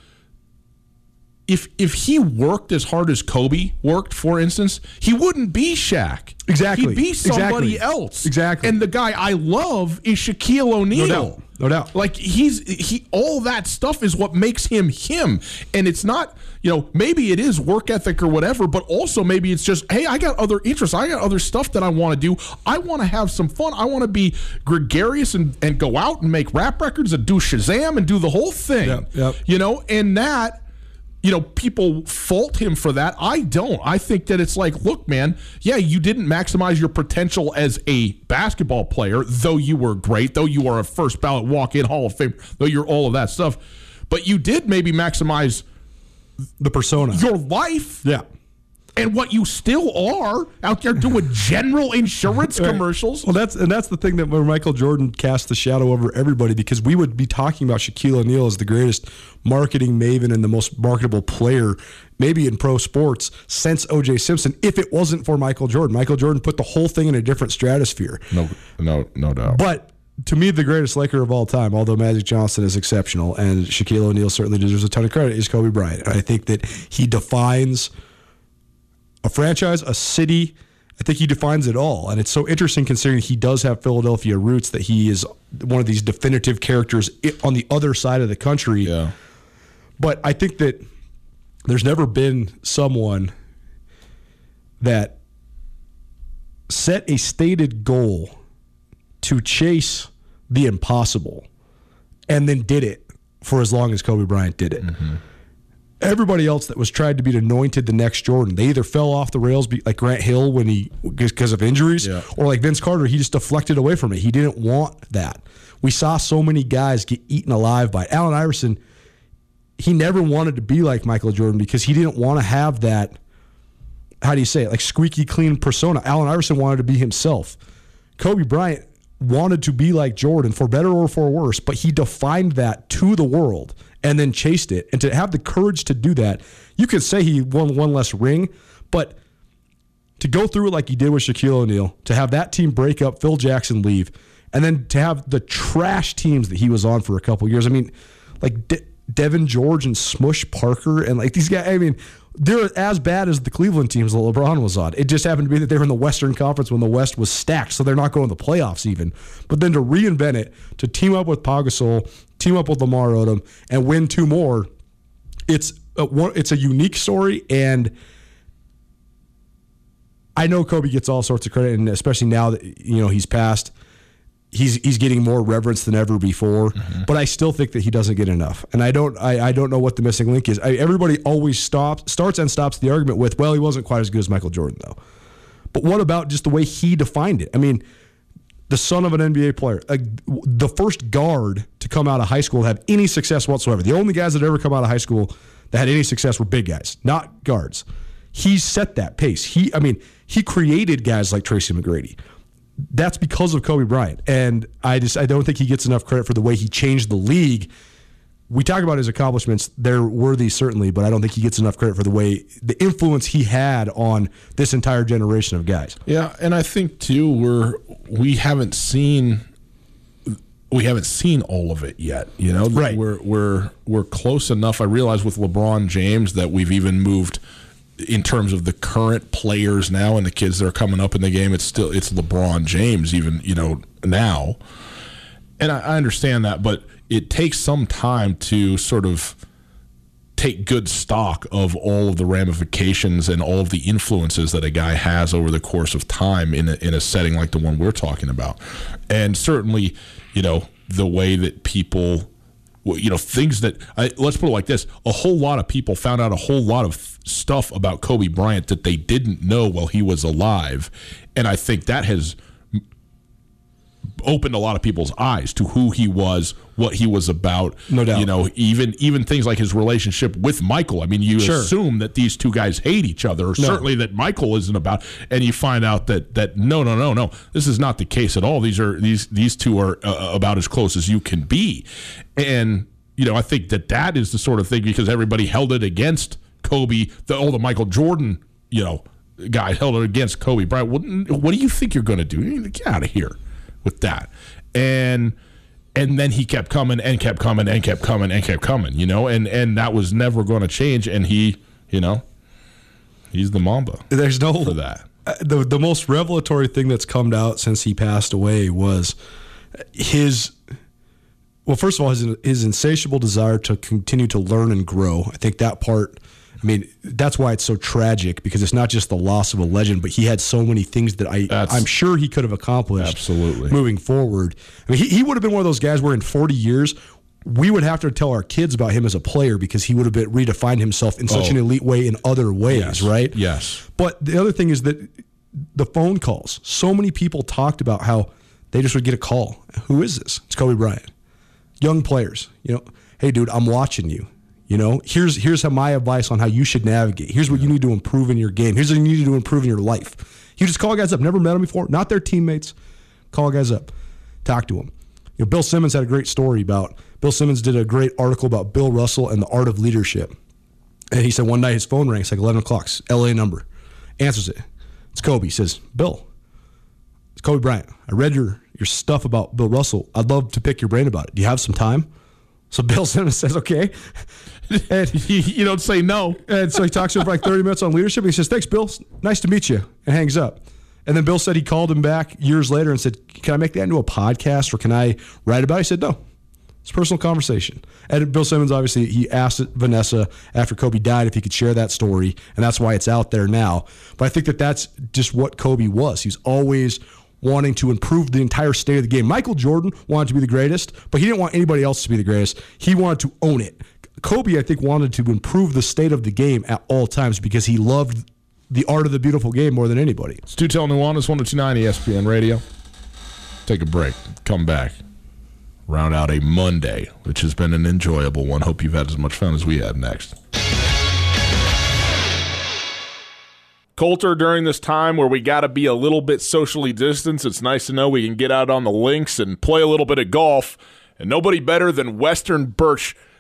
Speaker 4: if if he worked as hard as Kobe worked, for instance, he wouldn't be Shaq.
Speaker 5: Exactly.
Speaker 4: He'd be somebody
Speaker 5: Exactly.
Speaker 4: else.
Speaker 5: Exactly.
Speaker 4: And the guy I love is Shaquille O'Neal.
Speaker 5: No doubt. No doubt.
Speaker 4: Like he's he all that stuff is what makes him him. And it's not, you know, maybe it is work ethic or whatever, but also maybe it's just, hey, I got other interests. I got other stuff that I want to do. I want to have some fun. I want to be gregarious and, and go out and make rap records and do Shazam and do the whole thing.
Speaker 5: Yep, yep.
Speaker 4: You know, and that you know, people fault him for that. I don't. I think that it's like, look, man, yeah, you didn't maximize your potential as a basketball player, though you were great, though you are a first ballot walk in Hall of Fame, though you're all of that stuff. But you did maybe maximize
Speaker 5: The persona.
Speaker 4: your life
Speaker 5: yeah.
Speaker 4: And what you still are out there doing general insurance commercials.
Speaker 5: Well, that's and that's the thing that where Michael Jordan cast the shadow over everybody because we would be talking about Shaquille O'Neal as the greatest marketing maven and the most marketable player, maybe in pro sports since O.J. Simpson. If it wasn't for Michael Jordan, Michael Jordan put the whole thing in a different stratosphere.
Speaker 4: No, no, no doubt.
Speaker 5: But to me, the greatest Laker of all time, although Magic Johnson is exceptional and Shaquille O'Neal certainly deserves a ton of credit, is Kobe Bryant. And I think that he defines a franchise, a city. I think he defines it all. And it's so interesting considering he does have Philadelphia roots that he is one of these definitive characters on the other side of the country.
Speaker 4: yeah.
Speaker 5: But I think that there's never been someone that set a stated goal to chase the impossible and then did it for as long as Kobe Bryant did it. Mm-hmm. Everybody else that was tried to be anointed the next Jordan, they either fell off the rails, like Grant Hill when he because of injuries,
Speaker 4: Yeah.
Speaker 5: or like Vince Carter, he just deflected away from it. He didn't want that. We saw so many guys get eaten alive by it. Allen Iverson. He never wanted to be like Michael Jordan because he didn't want to have that. How do you say it? Like squeaky clean persona. Allen Iverson wanted to be himself. Kobe Bryant wanted to be like Jordan for better or for worse, but he defined that to the world and then chased it. And to have the courage to do that, you could say he won one less ring, but to go through it like he did with Shaquille O'Neal, to have that team break up, Phil Jackson leave, and then to have the trash teams that he was on for a couple years. I mean, like De- Devean George and Smush Parker and like these guys. I mean, they're as bad as the Cleveland teams that LeBron was on. It just happened to be that they were in the Western Conference when the West was stacked, so they're not going to the playoffs even. But then to reinvent it, to team up with Pau team up with Lamar Odom, and win two more, it's a, it's a unique story and. I know Kobe gets all sorts of credit, and especially now that you know he's passed. He's he's getting more reverence than ever before. But I still think that he doesn't get enough, and I don't I, I don't know what the missing link is. I, everybody always stops starts and stops the argument with, well, he wasn't quite as good as Michael Jordan though. But what about just the way he defined it? I mean, the son of an NBA player, uh, the first guard to come out of high school have any success whatsoever. The only guys that ever come out of high school that had any success were big guys, not guards. He set that pace. He, I mean, he created guys like Tracy McGrady. That's because of Kobe Bryant, and I just I don't think he gets enough credit for the way he changed the league. We talk about his accomplishments; they're worthy certainly, but I don't think he gets enough credit for the way the influence he had on this entire generation of guys.
Speaker 4: Yeah, and I think too we're we haven't seen we haven't seen all of it yet. You know,
Speaker 5: Right.
Speaker 4: We're we're we're close enough. I realize with LeBron James that we've even moved in terms of the current players now and the kids that are coming up in the game. It's still it's LeBron James even you know now, and I, I understand that, but it takes some time to sort of take good stock of all of the ramifications and all of the influences that a guy has over the course of time in a, in a setting like the one we're talking about. And certainly, you know, the way that people, you know, things that, I, let's put it like this a whole lot of people found out a whole lot of stuff about Kobe Bryant that they didn't know while he was alive. And I think that has opened a lot of people's eyes to who he was, what he was about.
Speaker 5: No doubt.
Speaker 4: You know, even even things like his relationship with Michael. I mean, you
Speaker 5: Sure.
Speaker 4: assume that these two guys hate each other, or certainly that Michael isn't about, and you find out that that no, no, no, no, this is not the case at all. These are these these two are uh, about as close as you can be, and you know, I think that that is the sort of thing because everybody held it against Kobe, the oh, the Michael Jordan, you know. Guy held it against Kobe Bryant. What, what do you think you're going to do? Get out of here with that. And and then he kept coming and kept coming and kept coming and kept coming, you know, and and that was never going to change. And he, you know, he's the Mamba
Speaker 5: There's no
Speaker 4: for that.
Speaker 5: Uh, the the most revelatory thing that's come out since he passed away was his well first of all his his insatiable desire to continue to learn and grow i think that part i mean that's why it's so tragic because it's not just the loss of a legend but he had so many things that i
Speaker 4: That's-
Speaker 5: i'm sure he could have accomplished
Speaker 4: Absolutely.
Speaker 5: moving forward i mean he, he would have been one of those guys where in 40 years we would have to tell our kids about him as a player because he would have been redefined himself in such
Speaker 4: Oh.
Speaker 5: an elite way in other ways,
Speaker 4: Yes.
Speaker 5: right?
Speaker 4: Yes.
Speaker 5: But the other thing is that the phone calls. So many people talked about how they just would get a call. Who is this? It's Kobe Bryant. Young players, you know, hey dude, I'm watching you. You know, here's here's how my advice on how you should navigate. Here's what you need to improve in your game. Here's what you need to improve in your life. You just call guys up. Never met them before. Not their teammates. Call guys up. Talk to them. You know, Bill Simmons had a great story about. Bill Simmons did a great article about Bill Russell and the art of leadership. And he said one night his phone rang. It's like 11 o'clock. It's LA number. Answers it. It's Kobe. He says, Bill, it's Kobe Bryant. I read your, your stuff about Bill Russell. I'd love to pick your brain about it. Do you have some time? So Bill Simmons says, okay. And
Speaker 4: you, you don't say no.
Speaker 5: and so he talks to him for like 30 minutes on leadership. He says, Thanks, Bill. Nice to meet you. And hangs up. And then Bill said he called him back years later and said, Can I make that into a podcast or can I write about it? He said, No. It's personal conversation. And Bill Simmons, obviously, he asked Vanessa after Kobe died if he could share that story. And that's why it's out there now. But I think that that's just what Kobe was. He was always wanting to improve the entire state of the game. Michael Jordan wanted to be the greatest, but he didn't want anybody else to be the greatest. He wanted to own it. Kobe, I think, wanted to improve the state of the game at all times because he loved the art of the beautiful game more than anybody.
Speaker 4: Stu Tell Nuanez, 1029 ESPN Radio. Take a break. Come back. Round out a Monday, which has been an enjoyable one. Hope you've had as much fun as we had next.
Speaker 7: Colter, during this time where we got to be a little bit socially distanced, it's nice to know we can get out on the links and play a little bit of golf. And nobody better than Western Birch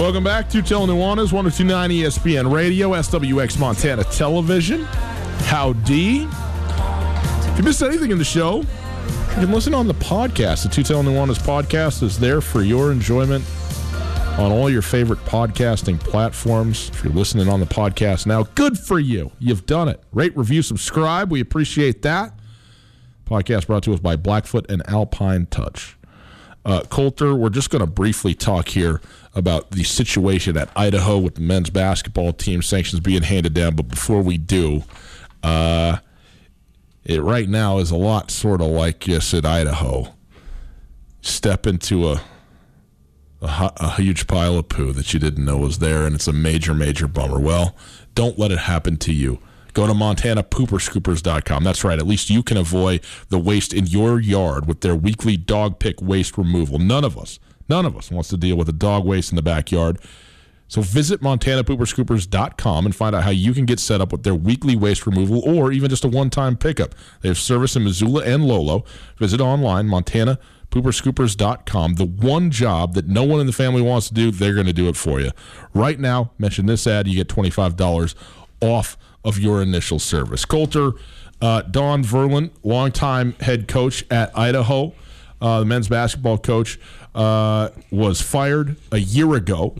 Speaker 4: Welcome back to Tell Nuanez, 1029 ESPN Radio, SWX Montana Television. Howdy. If you missed anything in the show, you can listen on the podcast. The Tutel Nuanez podcast is there for your enjoyment on all your favorite podcasting platforms. If you're listening on the podcast now, good for you. You've done it. Rate, review, subscribe. We appreciate that. Podcast brought to us by Blackfoot and Alpine Touch. Uh, Colter, we're just going to briefly talk here about the situation at Idaho with the men's basketball team sanctions being handed down. But before we do, uh, it right now is a lot sort of like yes at Idaho. Step into a, a a huge pile of poo that you didn't know was there, and it's a major, major bummer. Well, don't let it happen to you. Go to MontanaPooperscoopers.com. That's right. At least you can avoid the waste in your yard with their weekly dog pick waste removal. None of us, none of us wants to deal with the dog waste in the backyard. So visit MontanaPooperscoopers.com and find out how you can get set up with their weekly waste removal or even just a one-time pickup. They have service in Missoula and Lolo. Visit online, MontanaPooperscoopers.com. The one job that no one in the family wants to do, they're going to do it for you. Right now, mention this ad, you get $25 off of your initial service. Colter, uh, Don Verlin, longtime head coach at Idaho, uh, the men's basketball coach, uh, was fired a year ago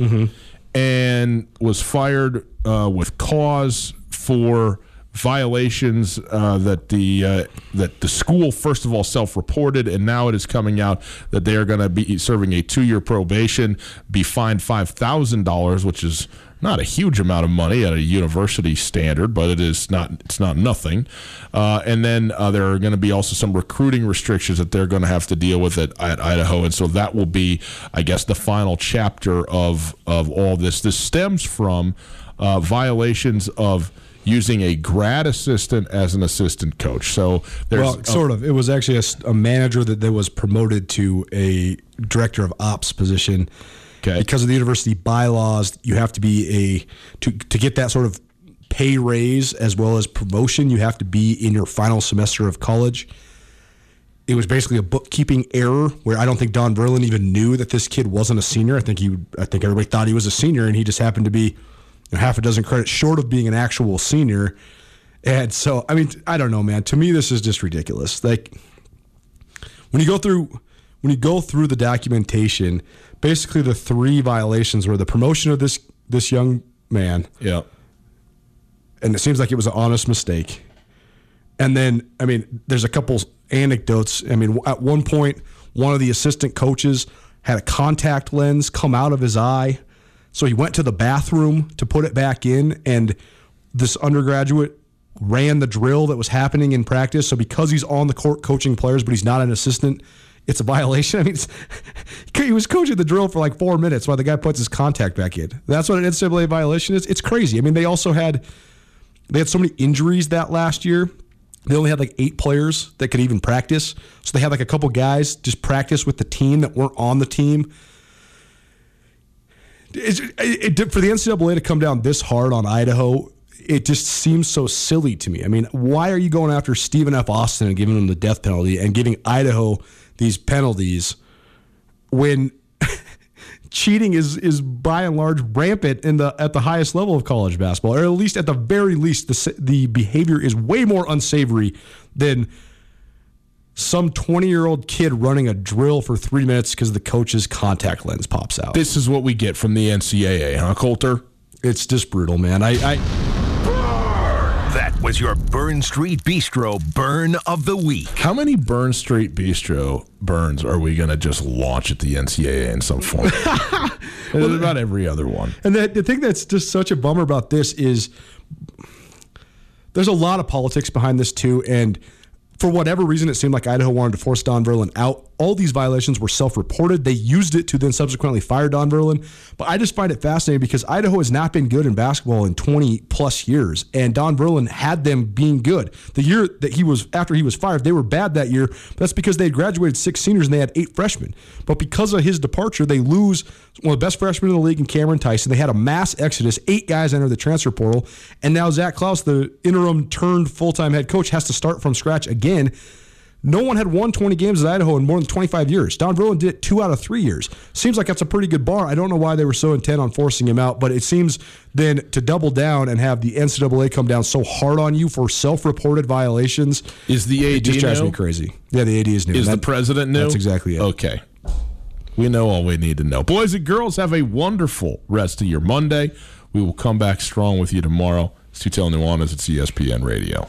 Speaker 4: and was fired uh, with cause for violations uh, that the uh, that the school first of all self-reported, and now it is coming out that they are going to be serving a two-year probation, be fined five thousand dollars, which is not a huge amount of money at a university standard, but it is not it's not nothing. Uh, and then uh, there are going to be also some recruiting restrictions that they're going to have to deal with at, at Idaho, and so that will be, I guess, the final chapter of of all this. This stems from uh, violations of using a grad assistant as an assistant coach. So there's
Speaker 5: Well, sort of. It was actually a manager that, that was promoted to a director of ops position.
Speaker 4: Okay.
Speaker 5: Because of the university bylaws, you have to be a to to get that sort of pay raise as well as promotion. You have to be in your final semester of college. It was basically a bookkeeping error where I don't think Don Verlin even knew that this kid wasn't a senior. I think he, I think everybody thought he was a senior, and he just happened to be half a dozen credits short of being an actual senior. And so, I mean, I don't know, man. To me, this is just ridiculous. Like when you go through when you go through the documentation, basically the three violations were the promotion of this this young man,
Speaker 4: yeah.
Speaker 5: and it seems like it was an honest mistake. And then, I mean, there's a couple anecdotes. I mean, at one point, one of the assistant coaches had a contact lens come out of his eye. So he went to the bathroom to put it back in, and this undergraduate ran the drill that was happening in practice. So because he's on the court coaching players, but he's not an assistant, it's a violation. I mean, he was coaching the drill for like four minutes while the guy puts his contact back in. That's what an NCAA violation is. It's crazy. I mean, they also had they had so many injuries that last year. They only had like eight players that could even practice. So they had like a couple guys just practice with the team that weren't on the team. It, it, for the NCAA to come down this hard on Idaho, it just seems so silly to me. I mean, why are you going after Stephen F. Austin and giving him the death penalty and giving Idaho these penalties when cheating is is by and large rampant in the at the highest level of college basketball, or at least at the very least, the the behavior is way more unsavory than some twenty year old kid running a drill for three minutes because the coach's contact lens pops out.
Speaker 4: This is what we get from the NCAA, huh, Colter?
Speaker 5: It's just brutal, man. I, I
Speaker 3: That was your Burn Street Bistro Burn of the Week.
Speaker 4: How many Burn Street Bistro burns are we going to just launch at the NCAA in some form? Well, about every other one.
Speaker 5: And the, the thing that's just such a bummer about this is there's a lot of politics behind this too, and for whatever reason, it seemed like Idaho wanted to force Don Verlin out. All these violations were self reported. They used it to then subsequently fire Don Verlin. But I just find it fascinating because Idaho has not been good in basketball in 20 plus years. And Don Verlin had them being good. The year that he was, after he was fired, they were bad that year. That's because they had graduated six seniors and they had eight freshmen. But because of his departure, they lose one of the best freshmen in the league in Cameron Tyson. They had a mass exodus. Eight guys enter the transfer portal. And now Zac Claus, the interim turned full time head coach, has to start from scratch again. No one had won 20 games at Idaho in more than 25 years. Don Verlin did it two out of three years. Seems like that's a pretty good bar. I don't know why they were so intent on forcing him out, but it seems then to double down and have the NCAA come down so hard on you for self-reported violations
Speaker 4: Is the AD
Speaker 5: just drives
Speaker 4: new?
Speaker 5: me crazy. Yeah, the AD is new.
Speaker 4: Is
Speaker 5: That-
Speaker 4: the president new?
Speaker 5: That's exactly it.
Speaker 4: Okay. We know all we need to know. Boys and girls, have a wonderful rest of your Monday. We will come back strong with you tomorrow. It's Nuanez at E ESPN Radio.